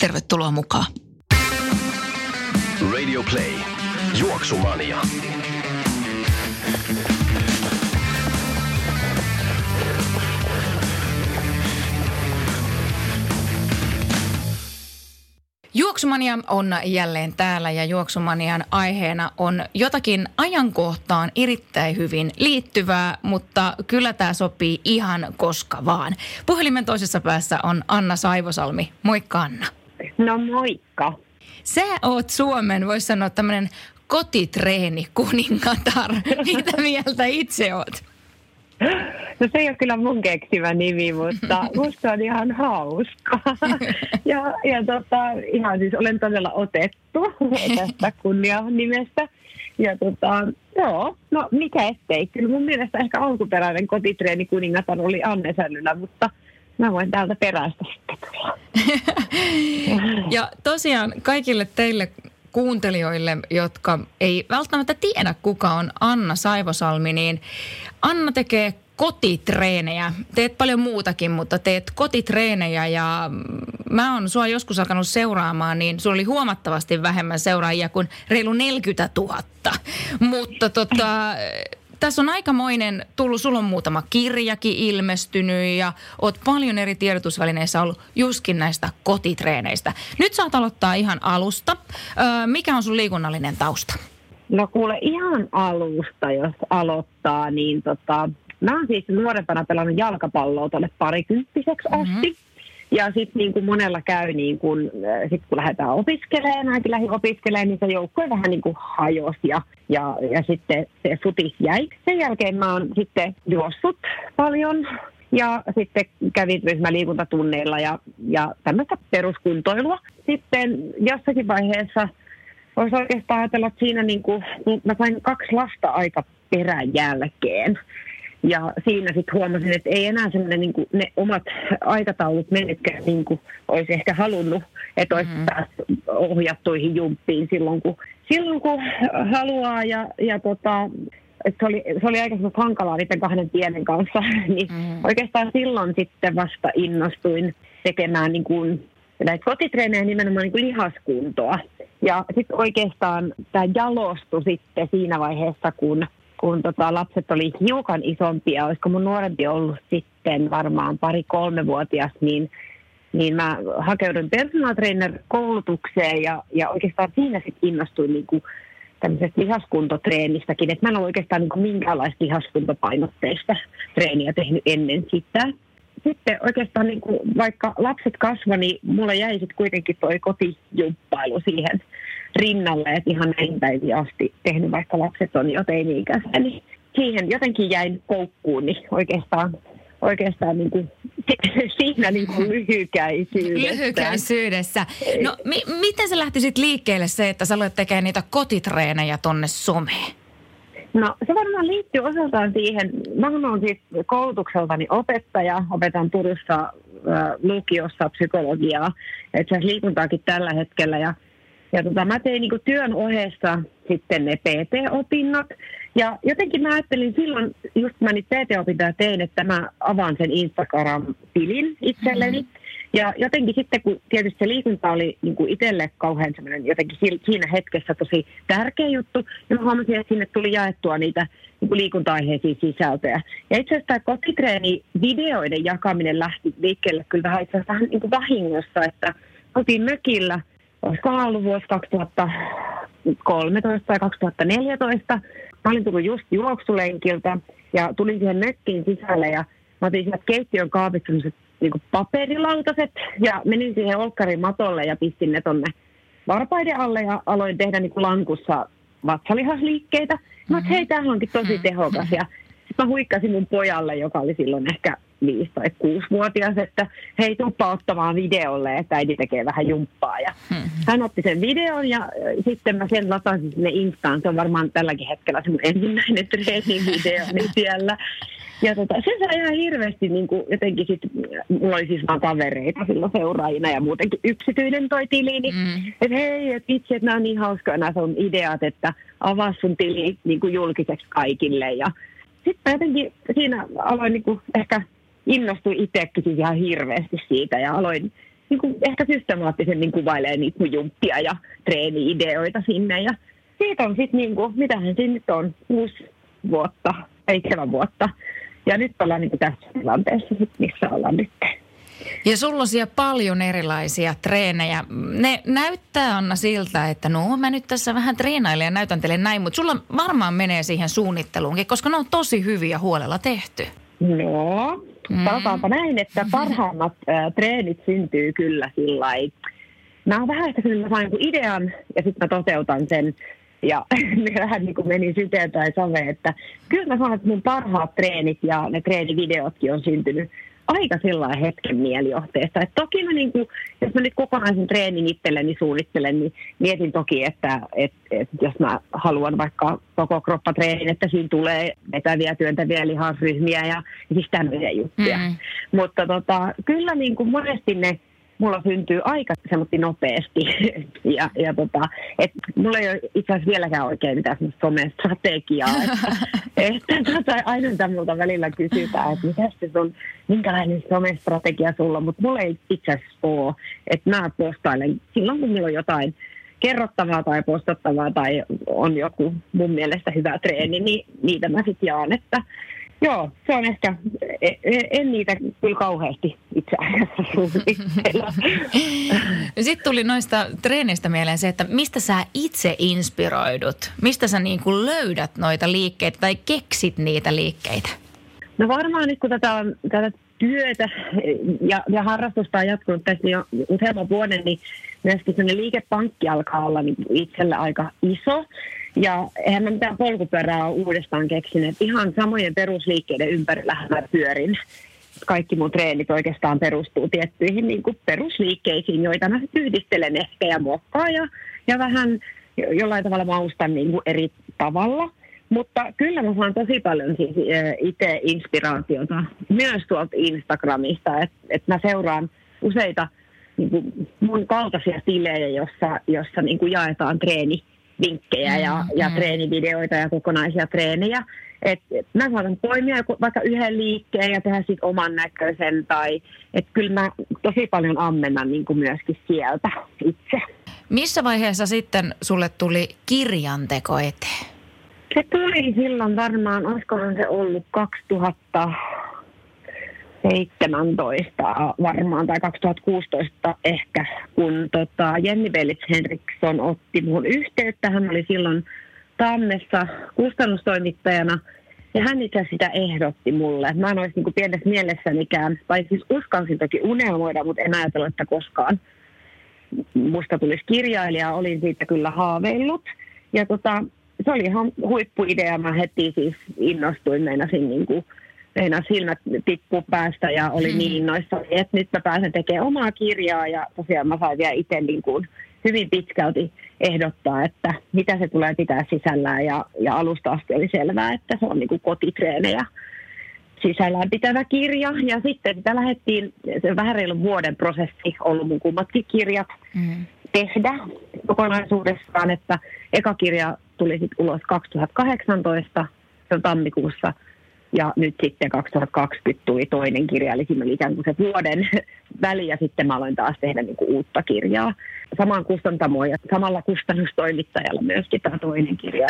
Tervetuloa mukaan. Radio Play. Juoksumania. Juoksumania on jälleen täällä ja Juoksumanian aiheena on jotakin ajankohtaan erittäin hyvin liittyvää, mutta kyllä tämä sopii ihan koska vaan. Puhelimen toisessa päässä on Anna Saivosalmi. Moikka Anna. No moikka. Sä oot Suomen, voisi sanoa tämmöinen kotitreeni kuningatar. Mitä mieltä itse oot? No se ei ole kyllä mun keksimä nimi, mutta musta on ihan hauska. Ja, ja tota, ihan siis olen todella otettu tästä kunnia nimestä. Ja tota, joo, no mikä ettei. Kyllä mun mielestä ehkä alkuperäinen kotitreeni kuningatar oli Anne Sällylä, mutta mä voin täältä perästä sitten tulla. ja tosiaan kaikille teille kuuntelijoille, jotka ei välttämättä tiedä, kuka on Anna Saivosalmi, niin Anna tekee kotitreenejä. Teet paljon muutakin, mutta teet kotitreenejä ja mä oon sua joskus alkanut seuraamaan, niin sulla oli huomattavasti vähemmän seuraajia kuin reilu 40 000. Mutta tota, tässä on aikamoinen tullut, sulla on muutama kirjakin ilmestynyt ja oot paljon eri tiedotusvälineissä ollut juskin näistä kotitreeneistä. Nyt saat aloittaa ihan alusta. Öö, mikä on sun liikunnallinen tausta? No kuule ihan alusta, jos aloittaa, niin tota, mä oon siis nuorempana pelannut jalkapalloa tuonne parikymppiseksi mm-hmm. asti. Ja sitten niin kuin monella käy, niin kun, sit kun lähdetään opiskelemaan, ainakin lähdin opiskelemaan, niin se joukkue vähän niin kuin hajosi ja, ja, ja sitten se futis jäi. Sen jälkeen mä oon sitten juossut paljon ja sitten kävin ryhmäliikuntatunneilla ja, ja tämmöistä peruskuntoilua. Sitten jossakin vaiheessa voisi oikeastaan ajatella, että siinä niin kuin, mä sain kaksi lasta aika perän jälkeen. Ja siinä sitten huomasin, että ei enää semmoinen niin ne omat aikataulut menetkään niin kuin olisi ehkä halunnut, että olisi mm. päässyt ohjattuihin jumppiin silloin kun, silloin kun haluaa. Ja, ja tota, se oli, se oli aika hankalaa niiden kahden pienen kanssa, niin mm. oikeastaan silloin sitten vasta innostuin tekemään niin kuin, näitä kotitreenejä nimenomaan niin kuin lihaskuntoa. Ja sitten oikeastaan tämä jalostui sitten siinä vaiheessa, kun – kun tota, lapset oli hiukan isompia, olisiko mun nuorempi ollut sitten varmaan pari-kolmevuotias, niin, niin mä hakeudun personal trainer koulutukseen ja, ja oikeastaan siinä sitten innostuin niin kuin tämmöisestä lihaskuntotreenistäkin, että mä en ole oikeastaan niin minkäänlaista lihaskuntopainotteista treeniä tehnyt ennen sitä. Sitten oikeastaan niin kuin, vaikka lapset kasvoi, niin mulla jäi sitten kuitenkin toi kotijumppailu siihen rinnalle, että ihan näihin päiviin asti tehnyt, vaikka lapset on jo teini-ikäisiä, niin siihen jotenkin jäin koukkuun, niin oikeastaan oikeastaan niin kuin, siinä niin kuin lyhykäisyydessä. Lyhykäisyydessä. No mi- miten se lähti sitten liikkeelle se, että sä aloit tekemään niitä kotitreenejä tonne someen? No se varmaan liittyy osaltaan siihen, mä olen siis koulutukseltani opettaja, opetan Turussa äh, lukiossa psykologiaa, että liikuntaakin tällä hetkellä ja ja tota, mä tein niin työn ohessa sitten ne PT-opinnot. Ja jotenkin mä ajattelin silloin, just mä niitä PT-opintoja tein, että mä avaan sen Instagram-tilin itselleni. Mm-hmm. Ja jotenkin sitten, kun tietysti se liikunta oli niin kuin itselle kauhean semmoinen jotenkin siinä hetkessä tosi tärkeä juttu, niin mä huomasin, että sinne tuli jaettua niitä niin liikunta-aiheisia sisältöjä. Ja itse asiassa tämä kotitreeni-videoiden jakaminen lähti liikkeelle kyllä vähän itse asiassa vähän niin kuin vahingossa, että oltiin mökillä – olisiko ollut vuosi 2013 tai 2014. Mä olin tullut just juoksulenkiltä ja tulin siihen mökkiin sisälle ja mä otin sieltä keittiön kaapista sellaiset niin paperilautaset ja menin siihen olkkarin matolle ja pistin ne tonne varpaiden alle ja aloin tehdä niin kuin lankussa vatsalihasliikkeitä. Mä mm-hmm. hei, tämähän onkin tosi mm-hmm. tehokas ja sitten mä huikkasin mun pojalle, joka oli silloin ehkä viisi tai kuusivuotias, että hei tuppa ottamaan videolle, että äiti tekee vähän jumppaa. Ja hmm. Hän otti sen videon ja sitten mä sen latasin sinne Instaan. Se on varmaan tälläkin hetkellä se ensimmäinen treenivideo niin siellä. Ja tota, se sai ihan hirveästi niin kuin jotenkin sit, mulla oli siis vaan kavereita silloin seuraajina ja muutenkin yksityinen toi tili, niin mm. että hei, että itse, että nämä on niin hauskoja nämä sun ideat, että avaa sun tili niin kuin julkiseksi kaikille ja sitten jotenkin siinä aloin niin kuin ehkä innostui itsekin siis ihan hirveästi siitä ja aloin niin kuin ehkä systemaattisemmin kuvailee niitä jumppia ja treeni-ideoita sinne ja siitä on sitten niin kuin, mitähän siinä nyt on, kuusi vuotta, seitsemän vuotta ja nyt ollaan niin tässä tilanteessa, missä ollaan nyt. Ja sulla on siellä paljon erilaisia treenejä. Ne näyttää Anna siltä, että no mä nyt tässä vähän treenailen ja näytän teille näin, mutta sulla varmaan menee siihen suunnitteluunkin, koska ne on tosi hyviä huolella tehty. No, mm. sanotaanpa näin, että parhaimmat äh, treenit syntyy kyllä sillä Mä oon vähän ehkä kyllä sain idean ja sitten mä toteutan sen. Ja vähän niin kuin meni syteen tai save, että kyllä mä sanon, että mun parhaat treenit ja ne treenivideotkin on syntynyt aika sellainen hetken mielijohteesta. Et toki mä niin kuin, jos mä nyt kokonaisen treenin itselleni suunnittelen, niin mietin toki, että et, et jos mä haluan vaikka koko kroppatreenin, että siinä tulee vetäviä, työntäviä lihasryhmiä ja, ja siis tämmöisiä juttuja. Mm. Mutta tota, kyllä niin kuin monesti ne mulla syntyy aika semmoinen nopeasti. ja, ja tota, et mulla ei ole itse asiassa vieläkään oikein mitään semmoista somestrategiaa. Että, että tota, aina sitä multa välillä kysytään, että mitä se sun, minkälainen somestrategia sulla on. Mutta mulla ei itse asiassa ole. Että mä postailen silloin, kun mulla on jotain kerrottavaa tai postattavaa tai on joku mun mielestä hyvä treeni, niin niitä mä sitten jaan. Että Joo, se on ehkä, e, e, en niitä kyllä kauheasti itse asiassa Sitten tuli noista treenistä mieleen se, että mistä sä itse inspiroidut? Mistä sä niin kuin löydät noita liikkeitä tai keksit niitä liikkeitä? No varmaan nyt kun tätä, tätä työtä ja, ja harrastusta on jatkunut tässä jo useamman vuoden, niin myöskin sellainen liikepankki alkaa olla niin itselle aika iso. Ja eihän mä mitään polkupyörää ole uudestaan keksinyt. Ihan samojen perusliikkeiden ympärillä mä pyörin. Kaikki mun treenit oikeastaan perustuu tiettyihin niin kuin perusliikkeisiin, joita mä yhdistelen ehkä ja muokkaan ja, ja vähän jollain tavalla maustan niin kuin eri tavalla. Mutta kyllä mä saan tosi paljon siis itse inspiraatiota myös tuolta Instagramista, että et mä seuraan useita niin kuin mun kaltaisia tilejä, jossa, jossa niin kuin jaetaan treeni vinkkejä ja, mm, ja mm. treenivideoita ja kokonaisia treenejä. Et, mä saatan poimia vaikka yhden liikkeen ja tehdä sitten oman näköisen. Tai, et kyllä mä tosi paljon ammennan niin kuin myöskin sieltä itse. Missä vaiheessa sitten sulle tuli kirjanteko eteen? Se tuli silloin varmaan, olisikohan se ollut 2000, 2017 varmaan tai 2016 ehkä, kun tota Jenni Belits Henriksson otti muun yhteyttä. Hän oli silloin Tammessa kustannustoimittajana ja hän itse sitä ehdotti mulle. Mä en olisi niin pienessä mielessänikään, tai siis uskalsin toki unelmoida, mutta en ajatella, että koskaan musta tulisi kirjailija. Olin siitä kyllä haaveillut. Ja tota, se oli ihan huippuidea. Mä heti siis innostuin, meinasin niin kuin meinaa silmät tippuu päästä ja oli hmm. niin innoissani, että nyt mä pääsen tekemään omaa kirjaa ja tosiaan mä sain vielä itse niin kuin hyvin pitkälti ehdottaa, että mitä se tulee pitää sisällään ja, ja alusta asti oli selvää, että se on niin kuin kotitreenejä sisällään pitävä kirja. Ja sitten sitä lähdettiin, se vähän reilun vuoden prosessi ollut mun kummatkin kirjat mm. tehdä kokonaisuudessaan, että eka kirja tuli sitten ulos 2018, se on tammikuussa – ja nyt sitten 2020 tuli toinen kirja, eli siinä oli ikään kuin se vuoden väli, ja sitten mä aloin taas tehdä niin kuin uutta kirjaa. Samaan kustantamoon ja samalla kustannustoimittajalla myöskin tämä toinen kirja.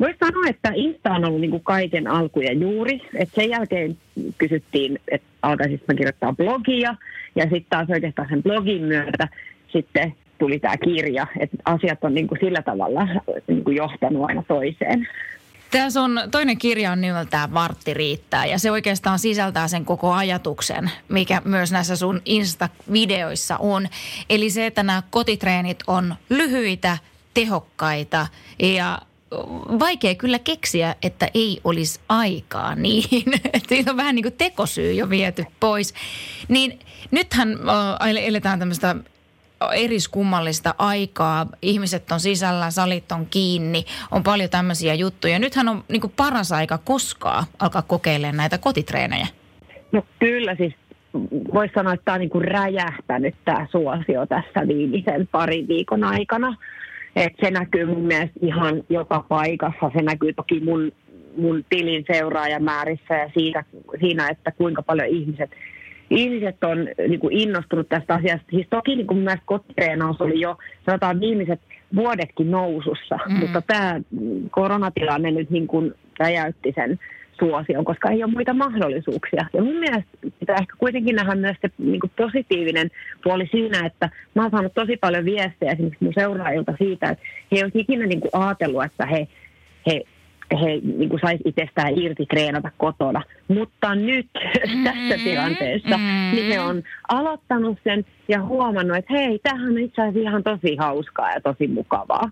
Voisi sanoa, että Insta on ollut niin kuin kaiken alku ja juuri. Et sen jälkeen kysyttiin, että alkaisin mä kirjoittaa blogia, ja sitten taas oikeastaan sen blogin myötä sitten tuli tämä kirja. Että asiat on niin kuin sillä tavalla niin kuin johtanut aina toiseen. Tässä on toinen kirja on nimeltään Vartti riittää ja se oikeastaan sisältää sen koko ajatuksen, mikä myös näissä sun Insta-videoissa on. Eli se, että nämä kotitreenit on lyhyitä, tehokkaita ja vaikea kyllä keksiä, että ei olisi aikaa niin. Siinä on vähän niin kuin tekosyy jo viety pois. Niin nythän eletään tämmöistä eriskummallista aikaa. Ihmiset on sisällä, salit on kiinni, on paljon tämmöisiä juttuja. Nythän on niin paras aika koskaan alkaa kokeilemaan näitä kotitreenejä. No kyllä siis voisi sanoa, että tämä on niin kuin räjähtänyt tämä suosio tässä viimeisen parin viikon aikana. Et se näkyy mun mielestä ihan joka paikassa. Se näkyy toki mun, mun tilin seuraajamäärissä ja siitä, siinä, että kuinka paljon ihmiset, ihmiset on niin kuin innostunut tästä asiasta. Siis toki niin kuin mielestä kotitreenaus oli jo, sanotaan viimeiset vuodetkin nousussa, mm. mutta tämä koronatilanne nyt niin kuin räjäytti sen suosion, koska ei ole muita mahdollisuuksia. Ja mun mielestä pitää ehkä kuitenkin nähdä myös se niin kuin positiivinen puoli siinä, että mä oon saanut tosi paljon viestejä esimerkiksi mun seuraajilta siitä, että he eivät ikinä niin kuin ajatellut, että he, he he niin kuin saisi itsestään irti treenata kotona. Mutta nyt mm-hmm, tässä tilanteessa mm-hmm. niin he on aloittanut sen ja huomannut, että hei, tämähän on itse asiassa ihan tosi hauskaa ja tosi mukavaa.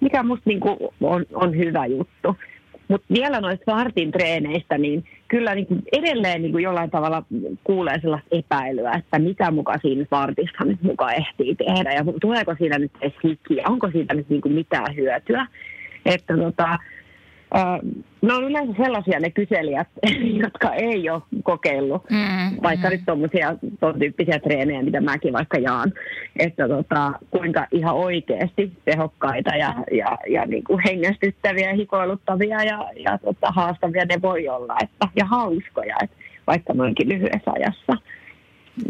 Mikä musta niin kuin on, on hyvä juttu. Mutta vielä noista vartin treeneistä, niin kyllä niin kuin edelleen niin kuin jollain tavalla kuulee sellaista epäilyä, että mitä muka siinä vartissa nyt muka ehtii tehdä ja tuleeko siinä nyt edes hikiä, onko siitä nyt niin kuin mitään hyötyä. Että tota, ne on yleensä sellaisia ne kyselijät, jotka ei ole kokeillut mm, vaikka mm. nyt tuommoisia tuon tyyppisiä treenejä, mitä mäkin vaikka jaan, että tota, kuinka ihan oikeasti tehokkaita ja, ja, ja niin kuin hengästyttäviä, hikoiluttavia ja, ja tota, haastavia ne voi olla että, ja hauskoja, että vaikka noinkin lyhyessä ajassa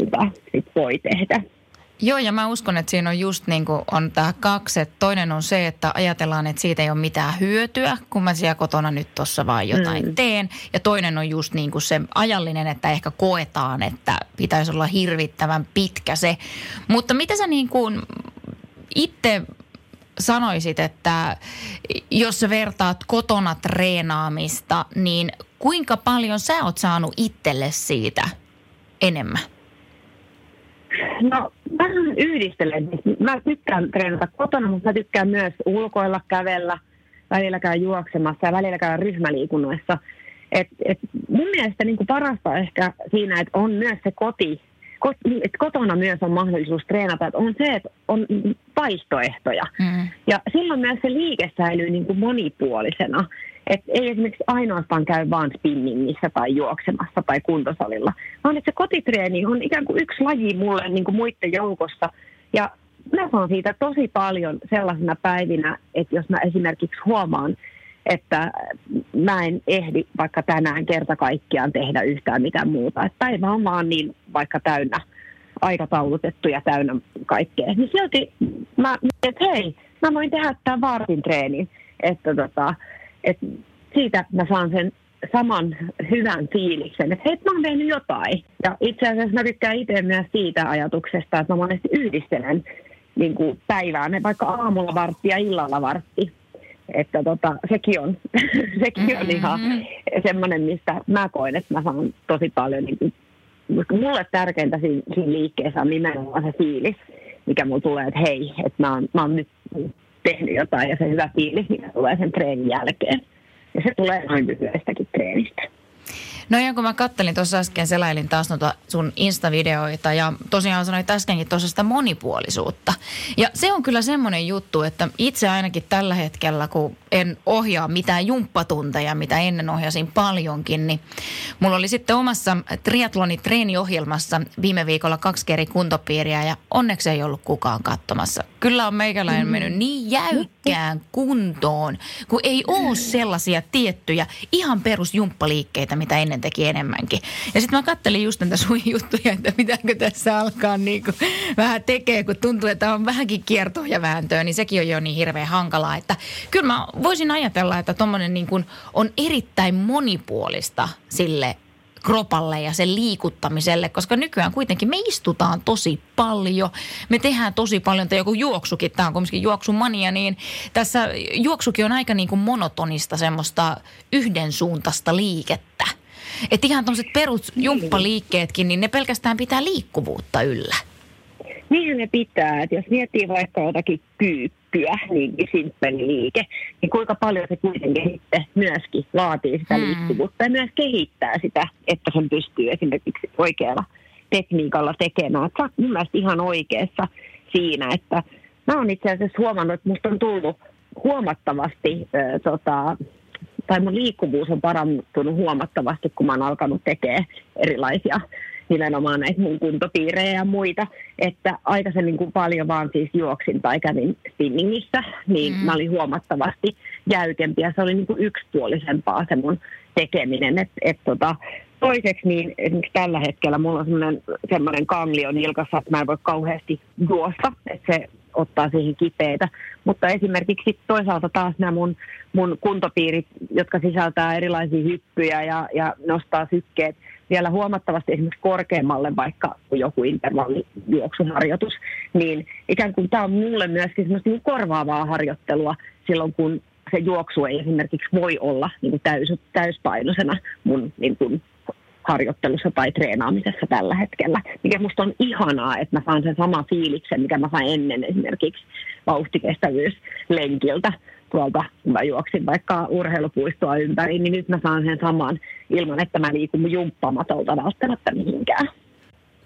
mitä sit voi tehdä. Joo, ja mä uskon, että siinä on just niin kuin on tämä kaksi. Että toinen on se, että ajatellaan, että siitä ei ole mitään hyötyä, kun mä siellä kotona nyt tuossa vaan jotain mm. teen. Ja toinen on just niin kuin se ajallinen, että ehkä koetaan, että pitäisi olla hirvittävän pitkä se. Mutta mitä sä niin kuin itse sanoisit, että jos sä vertaat kotona treenaamista, niin kuinka paljon sä oot saanut itselle siitä enemmän? No vähän yhdistelen. Mä tykkään treenata kotona, mutta mä tykkään myös ulkoilla, kävellä, välillä käydä juoksemassa ja välillä käydä ryhmäliikunnoissa. Et, et mun mielestä niin kuin parasta ehkä siinä, että on myös se koti, kot, että kotona myös on mahdollisuus treenata, että on se, että on vaihtoehtoja. Mm. Ja silloin myös se liike säilyy niin kuin monipuolisena. Et ei esimerkiksi ainoastaan käy vaan spinningissä tai juoksemassa tai kuntosalilla, vaan että se kotitreeni on ikään kuin yksi laji mulle niin kuin muiden joukossa. Ja mä saan siitä tosi paljon sellaisena päivinä, että jos mä esimerkiksi huomaan, että mä en ehdi vaikka tänään kerta kaikkiaan tehdä yhtään mitään muuta. Että päivä on vaan niin vaikka täynnä aikataulutettu ja täynnä kaikkea. Niin silti mä että hei, mä voin tehdä tämän vartin treenin. Että tota, et siitä mä saan sen saman hyvän fiiliksen, että hei, mä oon tehnyt jotain. Ja itse asiassa mä tykkään itse myös siitä ajatuksesta, että mä monesti yhdistelen niin kuin päivään, vaikka aamulla vartti ja illalla vartti. Että tota, sekin on, sekin on ihan semmoinen, mistä mä koen, että mä saan tosi paljon, niin kuin, mulle tärkeintä siinä, siinä liikkeessä on nimenomaan se fiilis, mikä mulla tulee, että hei, että mä oon, mä oon nyt tehnyt jotain ja se hyvä fiilis, mikä tulee sen treenin jälkeen. Ja se tulee noin lyhyestäkin treenistä. No ja kun mä kattelin tuossa äsken, selailin taas noita sun Insta-videoita ja tosiaan sanoit äskenkin tuossa sitä monipuolisuutta. Ja se on kyllä semmoinen juttu, että itse ainakin tällä hetkellä, kun en ohjaa mitään jumppatunteja, mitä ennen ohjasin paljonkin, niin mulla oli sitten omassa triatloni treeniohjelmassa viime viikolla kaksi eri kuntopiiriä ja onneksi ei ollut kukaan katsomassa. Kyllä on meikäläinen mm. mennyt niin jäykkään kuntoon, kun ei ole sellaisia tiettyjä ihan perusjumppaliikkeitä, mitä ennen teki enemmänkin. Ja sitten mä kattelin just näitä sun juttuja, että pitääkö tässä alkaa niin kuin vähän tekee, kun tuntuu, että on vähänkin kiertoa ja vääntöä, niin sekin on jo niin hirveän hankalaa, että kyllä mä voisin ajatella, että tuommoinen niin on erittäin monipuolista sille kropalle ja sen liikuttamiselle, koska nykyään kuitenkin me istutaan tosi paljon. Me tehdään tosi paljon, tai joku juoksukin, tämä on kumminkin juoksumania, niin tässä juoksukin on aika niin kuin monotonista semmoista yhdensuuntaista liikettä. Että ihan tuommoiset perusjumppaliikkeetkin, niin ne pelkästään pitää liikkuvuutta yllä. Niinhän ne pitää, että jos miettii vaikka jotakin kyykkyä, niin simppeli liike, niin kuinka paljon se kuitenkin sitten myöskin vaatii sitä Hmm. liikkuvuutta ja myös kehittää sitä, että sen pystyy esimerkiksi oikealla tekniikalla tekemään. Sä oot mun ihan oikeassa siinä, että mä oon itse asiassa huomannut, että musta on tullut huomattavasti, ö, tota, tai mun liikkuvuus on parantunut huomattavasti, kun mä oon alkanut tekemään erilaisia nimenomaan näitä mun kuntopiirejä ja muita, että aikaisemmin kun paljon vaan siis juoksin tai kävin spinningissä, niin Mm. mä olin huomattavasti jäykempi ja se oli niin kuin yksipuolisempaa se mun tekeminen, että et tota, Toiseksi niin esimerkiksi tällä hetkellä mulla on semmoinen, semmoinen kanglio nilkassa, että mä en voi kauheasti juosta, että se ottaa siihen kipeitä. Mutta esimerkiksi toisaalta taas nämä mun, mun kuntopiirit, jotka sisältää erilaisia hyppyjä ja, ja nostaa sykkeet vielä huomattavasti esimerkiksi korkeammalle vaikka joku intervallijuoksuharjoitus, niin ikään kuin tämä on mulle myöskin semmoista niin korvaavaa harjoittelua silloin, kun se juoksu ei esimerkiksi voi olla niin kuin täys, täyspainoisena mun niin kuin harjoittelussa tai treenaamisessa tällä hetkellä. Mikä musta on ihanaa, että mä saan sen saman fiiliksen, mikä mä sain ennen esimerkiksi vauhtikestävyyslenkiltä tuolta, kun mä juoksin vaikka urheilupuistoa ympäri, niin nyt mä saan sen saman ilman, että mä liikun jumppamatolta välttämättä mihinkään.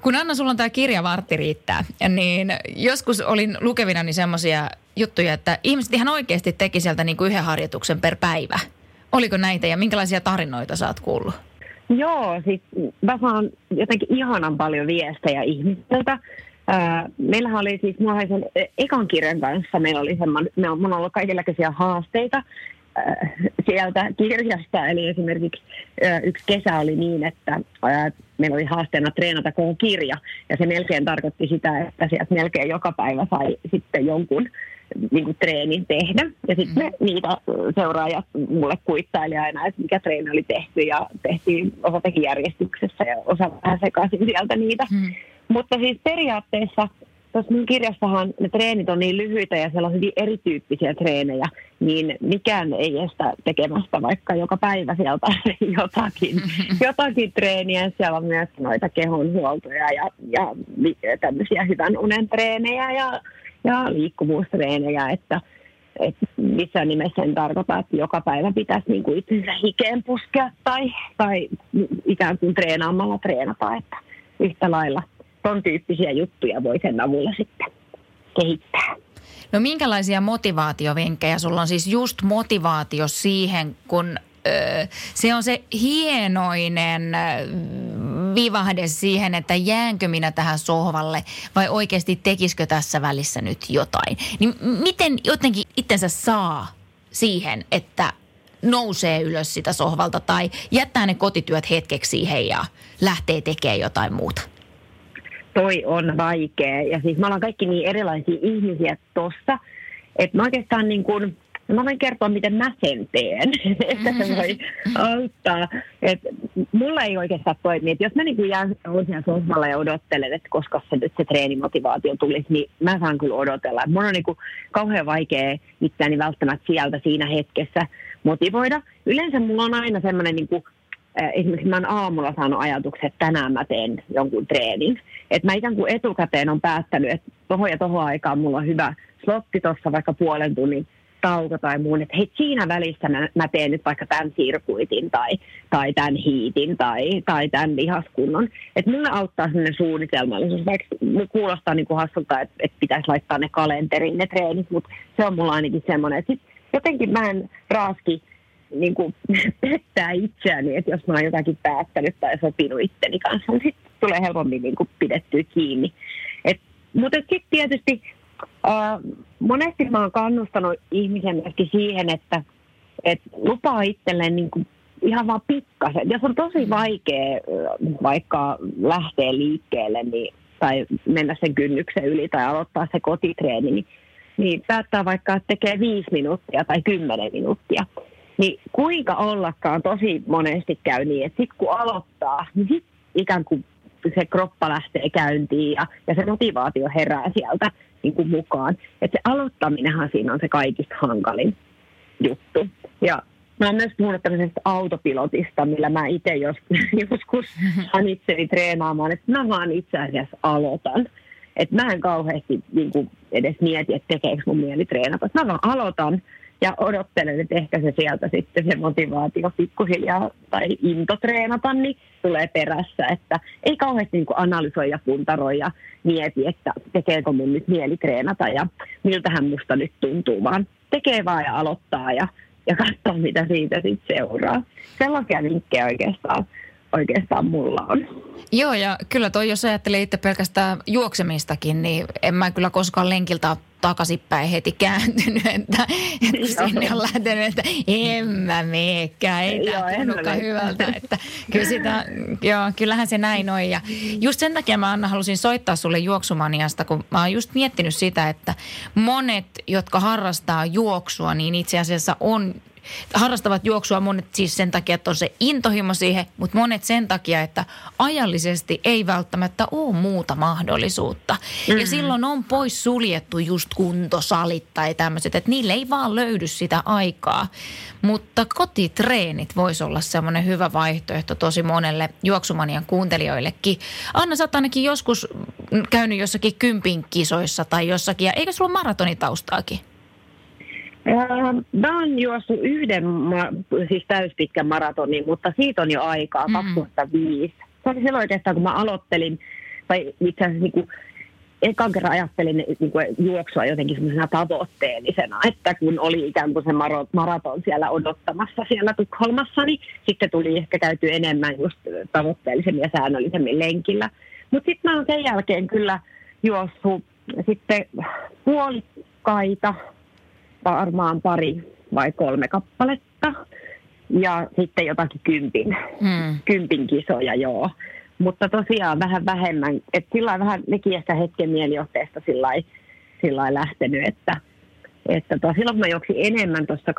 Kun Anna, sulla on tämä kirja Vartti riittää, niin joskus olin lukevinani semmoisia juttuja, että ihmiset ihan oikeasti teki sieltä niin kuin yhden harjoituksen per päivä. Oliko näitä ja minkälaisia tarinoita sä oot kuullut? Joo, siis mä saan jotenkin ihanan paljon viestejä ihmisiltä. Meillähän oli siis, sen e- ekan kirjan kanssa, meillä oli semmoinen, me on, on ollut kaikenlaisia haasteita ää, sieltä kirjasta. Eli esimerkiksi ää, yksi kesä oli niin, että ää, meillä oli haasteena treenata koko kirja. Ja se melkein tarkoitti sitä, että sieltä melkein joka päivä sai sitten jonkun niin kuin treenin tehdä. Ja sitten me niitä seuraajat mulle kuittaili aina, että mikä treeni oli tehty ja tehtiin osa teki järjestyksessä ja osa vähän sekaisin sieltä niitä. Hmm. Mutta siis periaatteessa tuossa mun kirjassahan ne treenit on niin lyhyitä ja siellä on hyvin erityyppisiä treenejä, niin mikään ei estä tekemästä vaikka joka päivä sieltä jotakin, jotakin treeniä. Siellä on myös noita kehonhuoltoja ja, ja tämmöisiä hyvän unen treenejä ja, ja liikkuvuustreenejä, että et missään nimessä en tarkoita, että joka päivä pitäisi niin kuin itsensä hikeen puskea tai, tai ikään kuin treenaamalla treenata, että yhtä lailla ton tyyppisiä juttuja voi sen avulla sitten kehittää. No minkälaisia motivaatiovinkkejä sulla on siis just motivaatio siihen, kun ö, se on se hienoinen vivahde siihen, että jäänkö minä tähän sohvalle vai oikeasti tekisikö tässä välissä nyt jotain. Niin miten jotenkin itsensä saa siihen, että nousee ylös sitä sohvalta tai jättää ne kotityöt hetkeksi siihen ja lähtee tekemään jotain muuta? Toi on vaikea. Ja siis me ollaan kaikki niin erilaisia ihmisiä tossa, että mä oikeastaan niin kuin, mä voin kertoa, miten mä sen teen, että se voi auttaa. Et mulla ei oikeastaan toimi, että jos mä niin kuin jään siellä sohvalla ja odottelen, että koska se nyt se treenimotivaatio tulisi, niin mä saan kyllä odotella. Mun on niin kuin kauhean vaikea itseäni välttämättä sieltä siinä hetkessä motivoida. Yleensä mulla on aina semmoinen niin kuin esimerkiksi mä oon aamulla saanut ajatuksen, että tänään mä teen jonkun treenin. Että mä ikään kuin etukäteen on päättänyt, että tohon ja tohon aikaan mulla on hyvä slotti tuossa vaikka puolen tunnin tauko tai muun, että hei siinä välissä mä, mä teen nyt vaikka tämän sirkuitin tai, tai tämän hiitin tai, tai tämän lihaskunnon. Että mulle auttaa sellainen suunnitelmallisuus, vaikka kuulostaa niin kuin hassulta, että, että pitäisi laittaa ne kalenteriin ne treenit, mutta se on mulla ainakin semmoinen, että sit jotenkin mä en raaski niin kuin pettää itseäni, että jos mä oon jotakin päättänyt tai sopinut itteni kanssa, niin sitten tulee helpommin niin kuin pidettyä kiinni. Et, mutta sitten tietysti äh, monesti mä oon kannustanut ihmisen myöskin siihen, että et lupaa itselleen niin kuin ihan vaan pikkasen. Jos on tosi vaikea vaikka lähteä liikkeelle niin, tai mennä sen kynnyksen yli tai aloittaa se kotitreeni, niin, niin päättää vaikka, että tekee viisi minuuttia tai kymmenen minuuttia niin kuinka ollakaan tosi monesti käy niin, että sitten kun aloittaa, niin sit ikään kuin se kroppa lähtee käyntiin ja, ja se motivaatio herää sieltä niin kuin mukaan. Että se aloittaminenhan siinä on se kaikista hankalin juttu. Ja mä oon myös puhunut tämmöisestä autopilotista, millä mä itse jos, joskus saan itseni treenaamaan, että mä vaan itse asiassa aloitan. Että mä en kauheasti niin kuin edes mieti, että tekeekö mun mieli treenata. Mä vaan aloitan ja odottelen, että ehkä se sieltä sitten se motivaatio pikkuhiljaa tai into treenata, niin tulee perässä. Että ei kauheasti niin analysoi ja puntaroi ja mieti, että tekeekö mun nyt mieli treenata ja miltähän musta nyt tuntuu, vaan tekee vaan ja aloittaa ja, ja katsoo, mitä siitä sitten seuraa. Sellaisia vinkkejä oikeastaan oikeastaan mulla on. Joo, ja kyllä toi, jos ajattelee itse pelkästään juoksemistakin, niin en mä kyllä koskaan lenkiltä takaisinpäin heti kääntynyt, että, että sinne on lähtenyt, että en mä meekään, ei tämä hyvältä. Että kyllä sitä, joo, kyllähän se näin on. Ja just sen takia mä Anna halusin soittaa sulle juoksumaniasta, kun mä oon just miettinyt sitä, että monet, jotka harrastaa juoksua, niin itse asiassa on harrastavat juoksua monet siis sen takia, että on se intohimo siihen, mutta monet sen takia, että ajallisesti ei välttämättä ole muuta mahdollisuutta. Mm-hmm. Ja silloin on pois suljettu just kuntosalit tai tämmöiset, että niille ei vaan löydy sitä aikaa. Mutta kotitreenit voisi olla semmoinen hyvä vaihtoehto tosi monelle juoksumanian kuuntelijoillekin. Anna, sä oot ainakin joskus käynyt jossakin kympin kisoissa tai jossakin, ja eikö sulla maratonitaustaakin? Mä oon juossut yhden, siis täyspitkän maratonin, mutta siitä on jo aikaa, mm. 2005. Se oli silloin oikeastaan, kun mä aloittelin, tai itse asiassa niin kuin, ekan kerran ajattelin niin kuin juoksua jotenkin semmoisena tavoitteellisena, että kun oli ikään kuin se maraton siellä odottamassa siellä Tukholmassa, niin sitten tuli ehkä käyty enemmän just tavoitteellisemmin ja säännöllisemmin lenkillä. Mutta sitten mä oon sen jälkeen kyllä juossut sitten puolikkaita varmaan pari vai kolme kappaletta. Ja sitten jotakin kympin, hmm. kympin kisoja, joo. Mutta tosiaan vähän vähemmän, että sillä vähän nekin ehkä hetken mielijohteesta sillä lähtenyt, että, että to, silloin kun mä juoksin enemmän tuossa 2010-2011,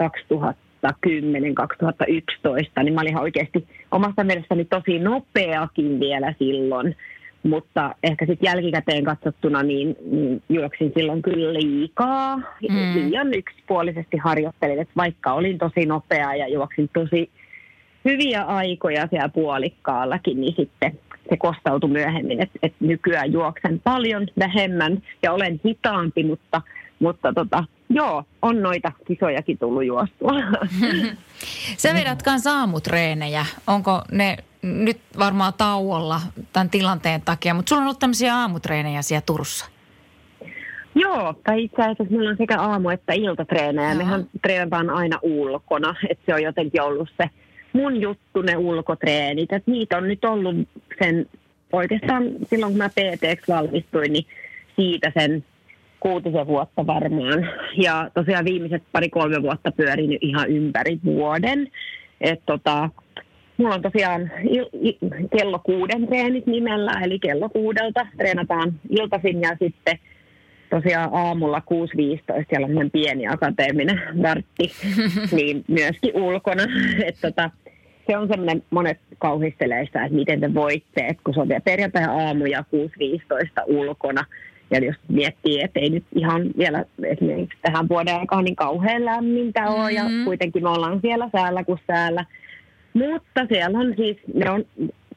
niin mä olin ihan oikeasti omasta mielestäni tosi nopeakin vielä silloin. Mutta ehkä sitten jälkikäteen katsottuna niin, niin juoksin silloin kyllä liikaa. Mm. Liian yksipuolisesti harjoittelin, että vaikka olin tosi nopea ja juoksin tosi hyviä aikoja siellä puolikkaallakin, niin sitten se kostautui myöhemmin, että, että nykyään juoksen paljon vähemmän ja olen hitaampi, mutta, mutta tota, joo, on noita kisojakin tullut juostua. Sä vedät kanssa aamutreenejä. Onko ne nyt varmaan tauolla tämän tilanteen takia, mutta sulla on ollut tämmöisiä aamutreenejä siellä Turussa. Joo, tai itse asiassa meillä on sekä aamu- että iltatreenejä. Joo. Mehän treenataan aina ulkona, että se on jotenkin ollut se mun juttu, ne ulkotreenit. Et niitä on nyt ollut sen oikeastaan silloin, kun mä PTX valmistuin, niin siitä sen kuutisen vuotta varmaan. Ja tosiaan viimeiset pari-kolme vuotta pyörin ihan ympäri vuoden. että tota, Mulla on tosiaan il- il- kello kuuden treenit nimellä, eli kello kuudelta treenataan iltaisin ja sitten tosiaan aamulla 6.15, siellä on ihan pieni akateeminen värtti, niin myöskin ulkona. Et tota, se on semmoinen, monet kauhistelee sitä, että miten te voitte, että kun se on vielä perjantai-aamu ja 6.15 ulkona, ja jos miettii, että ei nyt ihan vielä esimerkiksi tähän vuoden aikaan niin kauhean lämmintä ole, mm-hmm. ja kuitenkin me ollaan siellä säällä kuin säällä, mutta siellä on siis, ne on,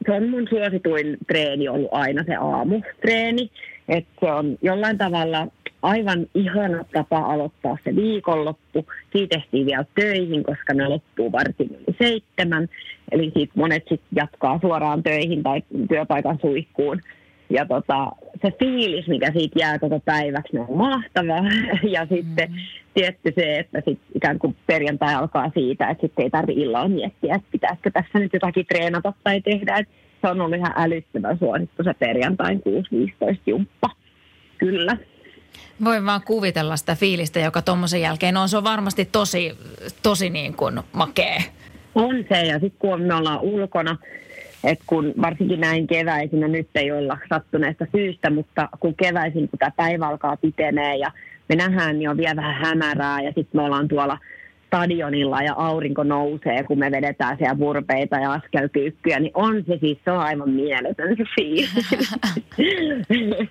se on mun suosituin treeni ollut aina se aamutreeni. Että se on jollain tavalla aivan ihana tapa aloittaa se viikonloppu. Siitä tehtiin vielä töihin, koska ne loppuu varsin yli seitsemän. Eli siitä monet sitten jatkaa suoraan töihin tai työpaikan suihkuun. Ja tota, se fiilis, mikä siitä jää koko päiväksi, on mahtava. Ja sitten mm. tietty se, että sit ikään kuin perjantai alkaa siitä, että sitten ei tarvitse illalla miettiä, että pitäisikö tässä nyt jotakin treenata tai tehdä. Et se on ollut ihan älyttömän suosittu se perjantain 6.15 jumppa. Kyllä. Voin vaan kuvitella sitä fiilistä, joka tuommoisen jälkeen on. Se on varmasti tosi, tosi niin kuin makee. On se, ja sitten kun me ollaan ulkona, et kun varsinkin näin keväisinä, nyt ei olla sattuneesta syystä, mutta kun keväisin, kun tämä päivä alkaa pitenee ja me nähdään, niin on vielä vähän hämärää ja sitten me ollaan tuolla stadionilla ja aurinko nousee, kun me vedetään siellä burpeita ja askelkyykkyjä, niin on se siis, se on aivan mieletön se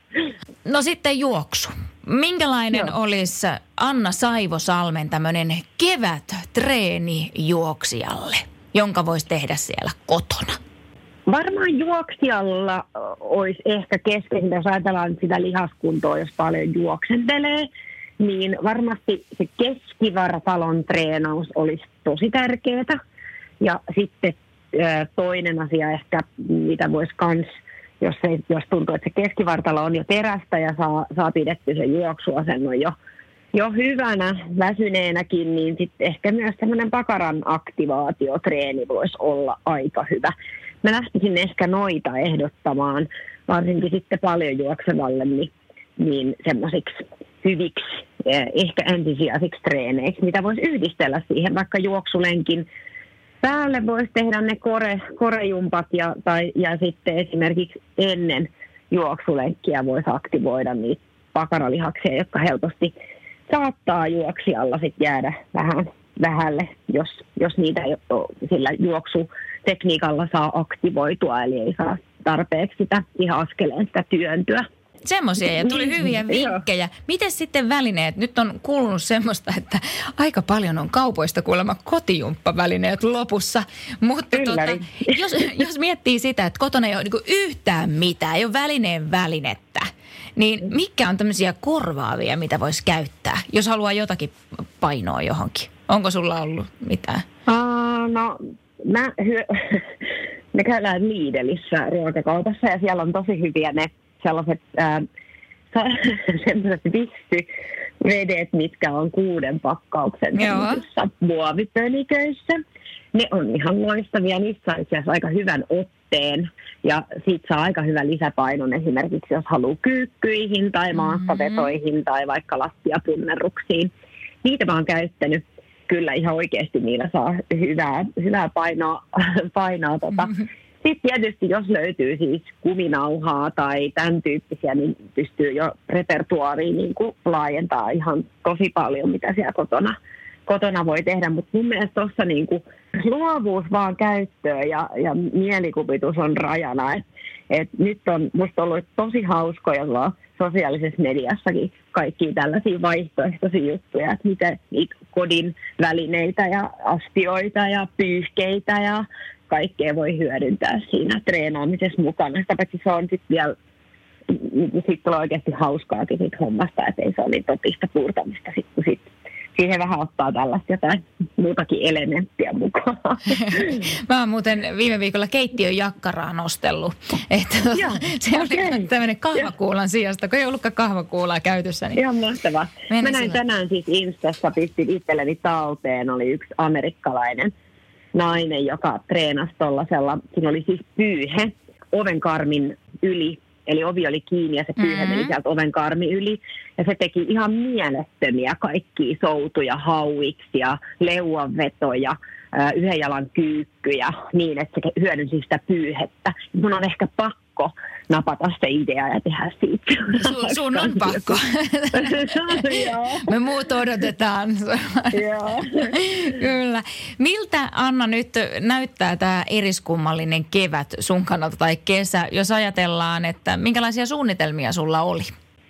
No sitten juoksu. Minkälainen Joo. olisi Anna Saivosalmen tämmöinen kevät treeni juoksijalle, jonka voisi tehdä siellä kotona? Varmaan juoksijalla olisi ehkä keskeisintä, jos ajatellaan sitä lihaskuntoa, jos paljon juoksentelee, niin varmasti se keskivartalon treenaus olisi tosi tärkeää. Ja sitten toinen asia ehkä, mitä voisi kans, jos, se, jos tuntuu, että se keskivartalo on jo terästä ja saa, saa pidetty sen juoksuasennon jo, jo hyvänä, väsyneenäkin, niin sitten ehkä myös semmoinen pakaran aktivaatiotreeni voisi olla aika hyvä. Mä lähtisin ehkä noita ehdottamaan, varsinkin sitten paljon juoksevalle, niin, niin semmoisiksi hyviksi, ehkä ensisijaisiksi treeneiksi, mitä voisi yhdistellä siihen vaikka juoksulenkin päälle voisi tehdä ne kore, korejumpat ja, tai, ja sitten esimerkiksi ennen juoksulenkkiä voisi aktivoida niitä pakaralihaksia, jotka helposti saattaa juoksijalla sit jäädä vähän vähälle, jos, jos niitä sillä juoksutekniikalla saa aktivoitua, eli ei saa tarpeeksi sitä ihan askeleen sitä työntyä. Semmoisia ja tuli hyviä vinkkejä. Miten sitten välineet? Nyt on kuulunut semmoista, että aika paljon on kaupoista kuulemma kotijumppavälineet lopussa. Mutta tota, jos, jos miettii sitä, että kotona ei ole niin yhtään mitään, ei ole välineen välinettä, niin mikä on tämmöisiä korvaavia, mitä voisi käyttää, jos haluaa jotakin painoa johonkin? Onko sulla ollut mitään? Uh, no, mä hyö... me käydään Liidelissä ruokakaupassa ja siellä on tosi hyviä ne sellaiset äh, sellaiset vedet, mitkä on kuuden pakkauksen muovipöniköissä. Ne on ihan loistavia, niissä on itse aika hyvän otteen ja siitä saa aika hyvä lisäpainon esimerkiksi, jos haluaa kyykkyihin tai mm-hmm. maastavetoihin mm-hmm. tai vaikka lattiapunneruksiin. Niitä mä oon käyttänyt kyllä ihan oikeasti niillä saa hyvää, hyvää painoa, painoa tota, mm-hmm. Sitten tietysti, jos löytyy siis kuminauhaa tai tämän tyyppisiä, niin pystyy jo repertuaariin niin kuin laajentaa ihan tosi paljon, mitä siellä kotona, kotona voi tehdä. Mutta mun mielestä tuossa niin kuin luovuus vaan käyttöön ja, ja mielikuvitus on rajana. Et, et nyt on musta ollut tosi hauskoja sosiaalisessa mediassakin kaikki tällaisia vaihtoehtoisia juttuja, että miten niitä kodin välineitä ja astioita ja pyyhkeitä ja kaikkea voi hyödyntää siinä treenaamisessa mukana. Sitä paitsi se on sitten vielä sitten tulee oikeasti hauskaakin siitä hommasta, että ei se ole niin totista puurtamista, sit, kun sit siihen vähän ottaa tällaista jotain muutakin elementtiä mukaan. Mä oon muuten viime viikolla keittiön jakkaraa nostellut. Että Joo, se okay. oli tämmöinen kahvakuulan sijasta, kun ei ollutkaan kahvakuulaa käytössä. Niin Ihan mahtavaa. Mä näin sillä... tänään siis Instassa, pistin itselleni talteen, oli yksi amerikkalainen nainen, joka treenasi tuollaisella, siinä oli siis pyyhe ovenkarmin yli, eli ovi oli kiinni ja se pyyhe mm-hmm. sieltä ovenkarmi yli. Ja se teki ihan mielettömiä kaikkia soutuja, hauiksi ja leuanvetoja, yhden jalan kyykkyjä niin, että se hyödynsi sitä pyyhettä. Mun on ehkä pakko napata se idea ja tehdä siitä. Sun, sun on pakko. Me muut odotetaan. Kyllä. Miltä Anna nyt näyttää tämä eriskummallinen kevät sun kannalta tai kesä, jos ajatellaan, että minkälaisia suunnitelmia sulla oli?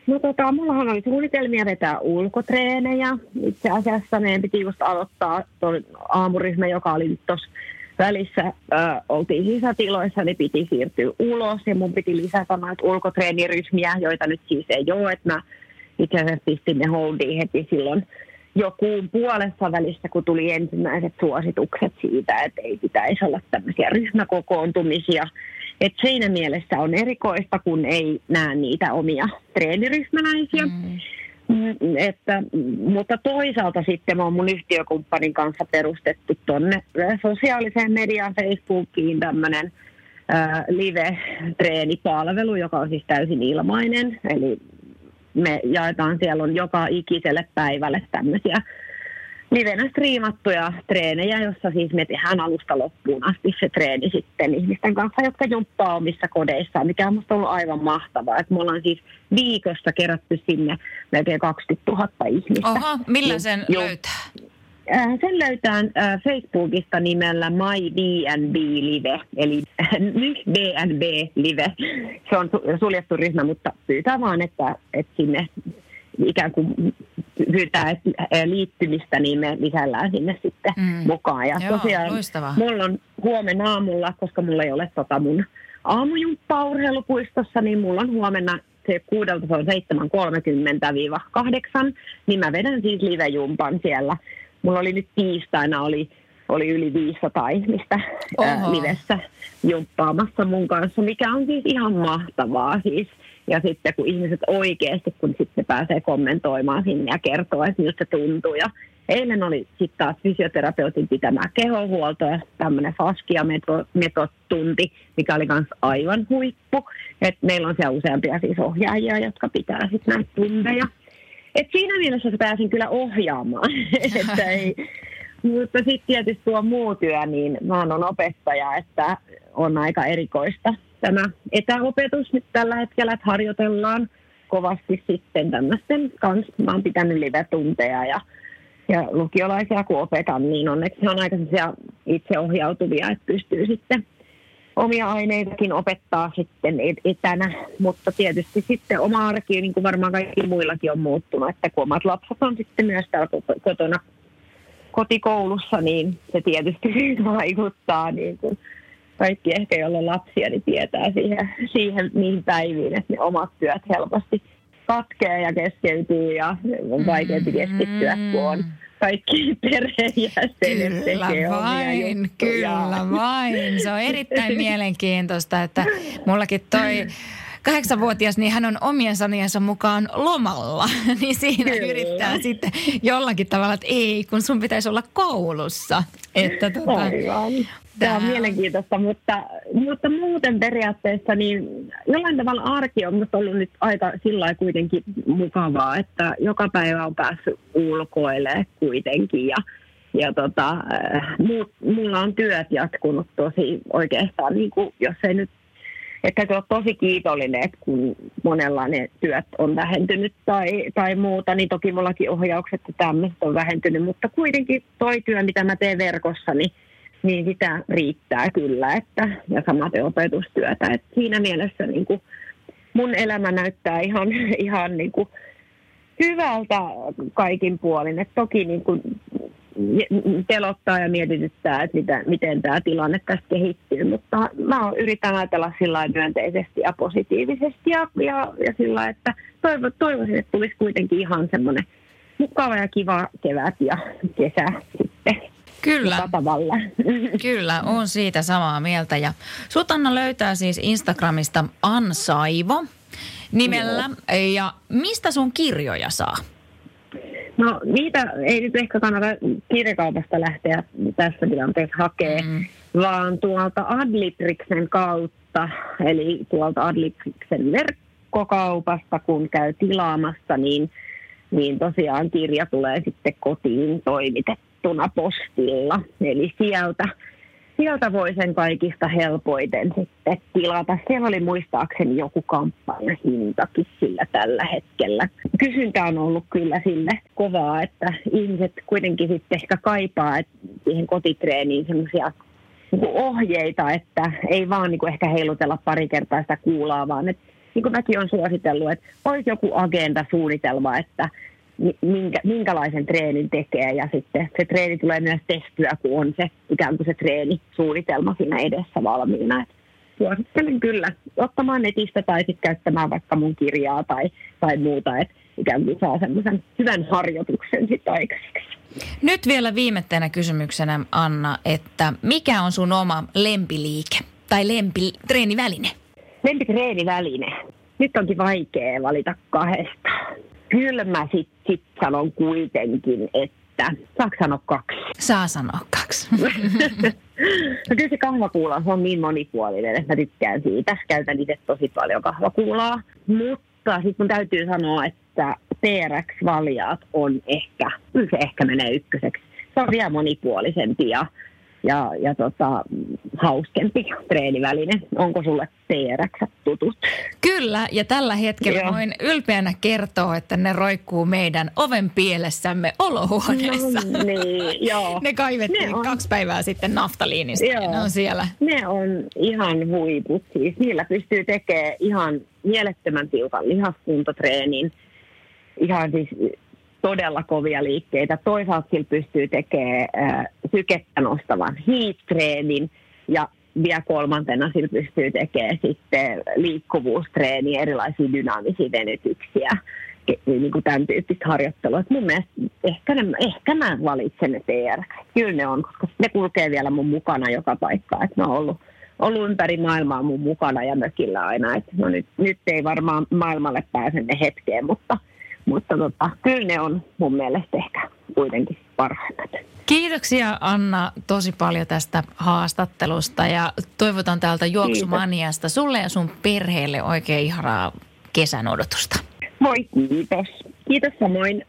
No tota, mullahan oli suunnitelmia vetää ulkotreenejä. Itse asiassa meidän piti just aloittaa tuon aamuryhmä, joka oli nyt tuossa välissä ö, oltiin sisätiloissa, niin piti siirtyä ulos ja mun piti lisätä noita ulkotreeniryhmiä, joita nyt siis ei ole, että mä itse asiassa pistin ne holdiin heti silloin jo kuun puolessa välissä, kun tuli ensimmäiset suositukset siitä, että ei pitäisi olla tämmöisiä ryhmäkokoontumisia. Että siinä mielessä on erikoista, kun ei näe niitä omia treeniryhmäläisiä. Mm. Että, mutta toisaalta sitten mä oon mun yhtiökumppanin kanssa perustettu tuonne sosiaaliseen mediaan Facebookiin tämmöinen live-treenipalvelu, joka on siis täysin ilmainen. Eli me jaetaan, siellä on joka ikiselle päivälle tämmöisiä livenä striimattuja treenejä, jossa siis me tehdään alusta loppuun asti se treeni sitten ihmisten kanssa, jotka jumppaa omissa kodeissaan, mikä on musta ollut aivan mahtavaa. Että me ollaan siis viikossa kerätty sinne melkein 20 000 ihmistä. Oho, millä sen jo, löytää? Äh, sen löytää äh, Facebookista nimellä My BNB Live, eli BNB Live. Se on suljettu ryhmä, mutta pyytää vaan, että, että sinne ikään kuin pyytää liittymistä, niin me lisällään sinne sitten mm. mukaan. Ja Joo, tosiaan loistavaa. mulla on huomenna aamulla, koska mulla ei ole tota mun aamujumppaa urheilupuistossa, niin mulla on huomenna se kuudelta se on 7.30-8, niin mä vedän siis live-jumpan siellä. Mulla oli nyt tiistaina oli, oli yli 500 ihmistä ää, livessä jumppaamassa mun kanssa, mikä on siis ihan mahtavaa siis. Ja sitten kun ihmiset oikeasti, kun sitten pääsee kommentoimaan sinne ja kertoo, että miltä se tuntuu. Ja eilen oli sitten taas fysioterapeutin pitämää kehohuolto ja tämmöinen faskia metotunti, mikä oli myös aivan huippu. Et meillä on siellä useampia siis ohjaajia, jotka pitää sitten näitä tunteja. Et siinä mielessä se pääsin kyllä ohjaamaan. että ei, mutta sitten tietysti tuo muu työ, niin mä oon opettaja, että on aika erikoista tämä etäopetus nyt tällä hetkellä, että harjoitellaan kovasti sitten tämmöisten kanssa. Mä oon pitänyt live-tunteja ja, ja lukiolaisia kun opetan, niin onneksi ne on aika itseohjautuvia, että pystyy sitten omia aineitakin opettaa sitten etänä, mutta tietysti sitten oma arki, niin kuin varmaan kaikki muillakin on muuttunut, että kun omat lapset on sitten myös täällä kotona kotikoulussa, niin se tietysti vaikuttaa niin kuin kaikki ehkä, joilla on lapsia, niin tietää siihen, siihen niihin päiviin, että ne omat työt helposti katkee ja keskeytyy ja on vaikeampi keskittyä, kun on kaikki perheenjäsenet tekee vain, Kyllä vain, se on erittäin mielenkiintoista, että mullakin toi kahdeksanvuotias, niin hän on omien sanojensa mukaan lomalla. niin siinä Kyllä. yrittää sitten jollakin tavalla, että ei, kun sun pitäisi olla koulussa. Että tota, Aivan. Tämä on mielenkiintoista, mutta, mutta muuten periaatteessa niin jollain tavalla arki on minusta ollut nyt aika sillä kuitenkin mukavaa, että joka päivä on päässyt ulkoilemaan kuitenkin ja, ja tota, äh, mulla on työt jatkunut tosi oikeastaan, niin kuin, jos ei nyt että täytyy olla tosi kiitollinen, että kun monella ne työt on vähentynyt tai, tai muuta, niin toki mullakin ohjaukset ja tämmöiset on vähentynyt, mutta kuitenkin toi työ, mitä mä teen verkossa, niin, niin sitä riittää kyllä, että, ja samaten opetustyötä. Et siinä mielessä niin kuin mun elämä näyttää ihan, ihan niin kuin hyvältä kaikin puolin. Et toki niin kuin pelottaa ja mietityttää, että mitä, miten tämä tilanne tästä kehittyy, mutta mä yritän ajatella sillä myönteisesti ja positiivisesti ja, ja, ja sillä että toivo, toivoisin, että tulisi kuitenkin ihan semmoinen mukava ja kiva kevät ja kesä sitten. Kyllä. Tavalla. Kyllä, on siitä samaa mieltä. Ja sut Anna löytää siis Instagramista Ansaivo nimellä. Joo. Ja mistä sun kirjoja saa? No niitä ei nyt ehkä kannata kirjakaupasta lähteä tässä tilanteessa hakemaan, mm. vaan tuolta Adlitriksen kautta, eli tuolta Adlitriksen verkkokaupasta, kun käy tilaamassa, niin, niin tosiaan kirja tulee sitten kotiin toimitettuna postilla. Eli sieltä sieltä voi sen kaikista helpoiten sitten tilata. Siellä oli muistaakseni joku kampanjahintakin sillä tällä hetkellä. Kysyntä on ollut kyllä sille kovaa, että ihmiset kuitenkin sitten ehkä kaipaa että siihen kotitreeniin semmoisia niin ohjeita, että ei vaan niin kuin ehkä heilutella pari kertaa sitä kuulaa, vaan että niin kuin mäkin olen suositellut, että olisi joku agenda, suunnitelma, että minkä, minkälaisen treenin tekee ja sitten se treeni tulee myös tehtyä, kun on se ikään kuin se treenisuunnitelma siinä edessä valmiina. Et suosittelen kyllä ottamaan netistä tai sitten käyttämään vaikka mun kirjaa tai, tai muuta, että ikään kuin saa semmoisen hyvän harjoituksen sitten aikaiseksi. Nyt vielä viimeittenä kysymyksenä Anna, että mikä on sun oma lempiliike tai lempitreeniväline? Lempitreeniväline. Nyt onkin vaikea valita kahdesta kyllä mä sitten sit sanon kuitenkin, että saako sanoa kaksi? Saa sanoa kaksi. no kyllä se kahvakuula on niin monipuolinen, että mä tykkään siitä. Käytän itse tosi paljon kahvakuulaa. Mutta sitten mun täytyy sanoa, että TRX-valjaat on ehkä, kyllä se ehkä menee ykköseksi. Se on vielä monipuolisempi ja ja, ja tota, hauskempi treeniväline. Onko sulle TRX tutut? Kyllä, ja tällä hetkellä Joo. voin ylpeänä kertoa, että ne roikkuu meidän oven pielessämme olohuoneessa. No, niin, joo. ne kaivettiin ne on... kaksi päivää sitten naftaliinista joo. ne on siellä. Ne on ihan huiput. Siis niillä pystyy tekemään ihan mielettömän tiukan lihaskuntotreenin. Ihan siis todella kovia liikkeitä. Toisaalta sillä pystyy tekemään äh, sykettä nostavan heat Ja vielä kolmantena sillä pystyy tekemään sitten liikkuvuustreeniä, erilaisia dynaamisia venytyksiä, niin kuin tämän tyyppistä harjoittelua. Et mun mielestä ehkä, ne, ehkä mä valitsen ne TR. Kyllä ne on, koska ne kulkee vielä mun mukana joka paikka. Että ne on ollut, ollut ympäri maailmaa mun mukana ja mökillä aina. Et no nyt, nyt ei varmaan maailmalle pääse ne hetkeen, mutta, mutta tota, kyllä ne on mun mielestä ehkä kuitenkin parhaimmat. Kiitoksia Anna tosi paljon tästä haastattelusta ja toivotan täältä juoksumaniasta sulle ja sun perheelle oikein ihanaa kesän odotusta. Moi, kiitos. Kiitos samoin.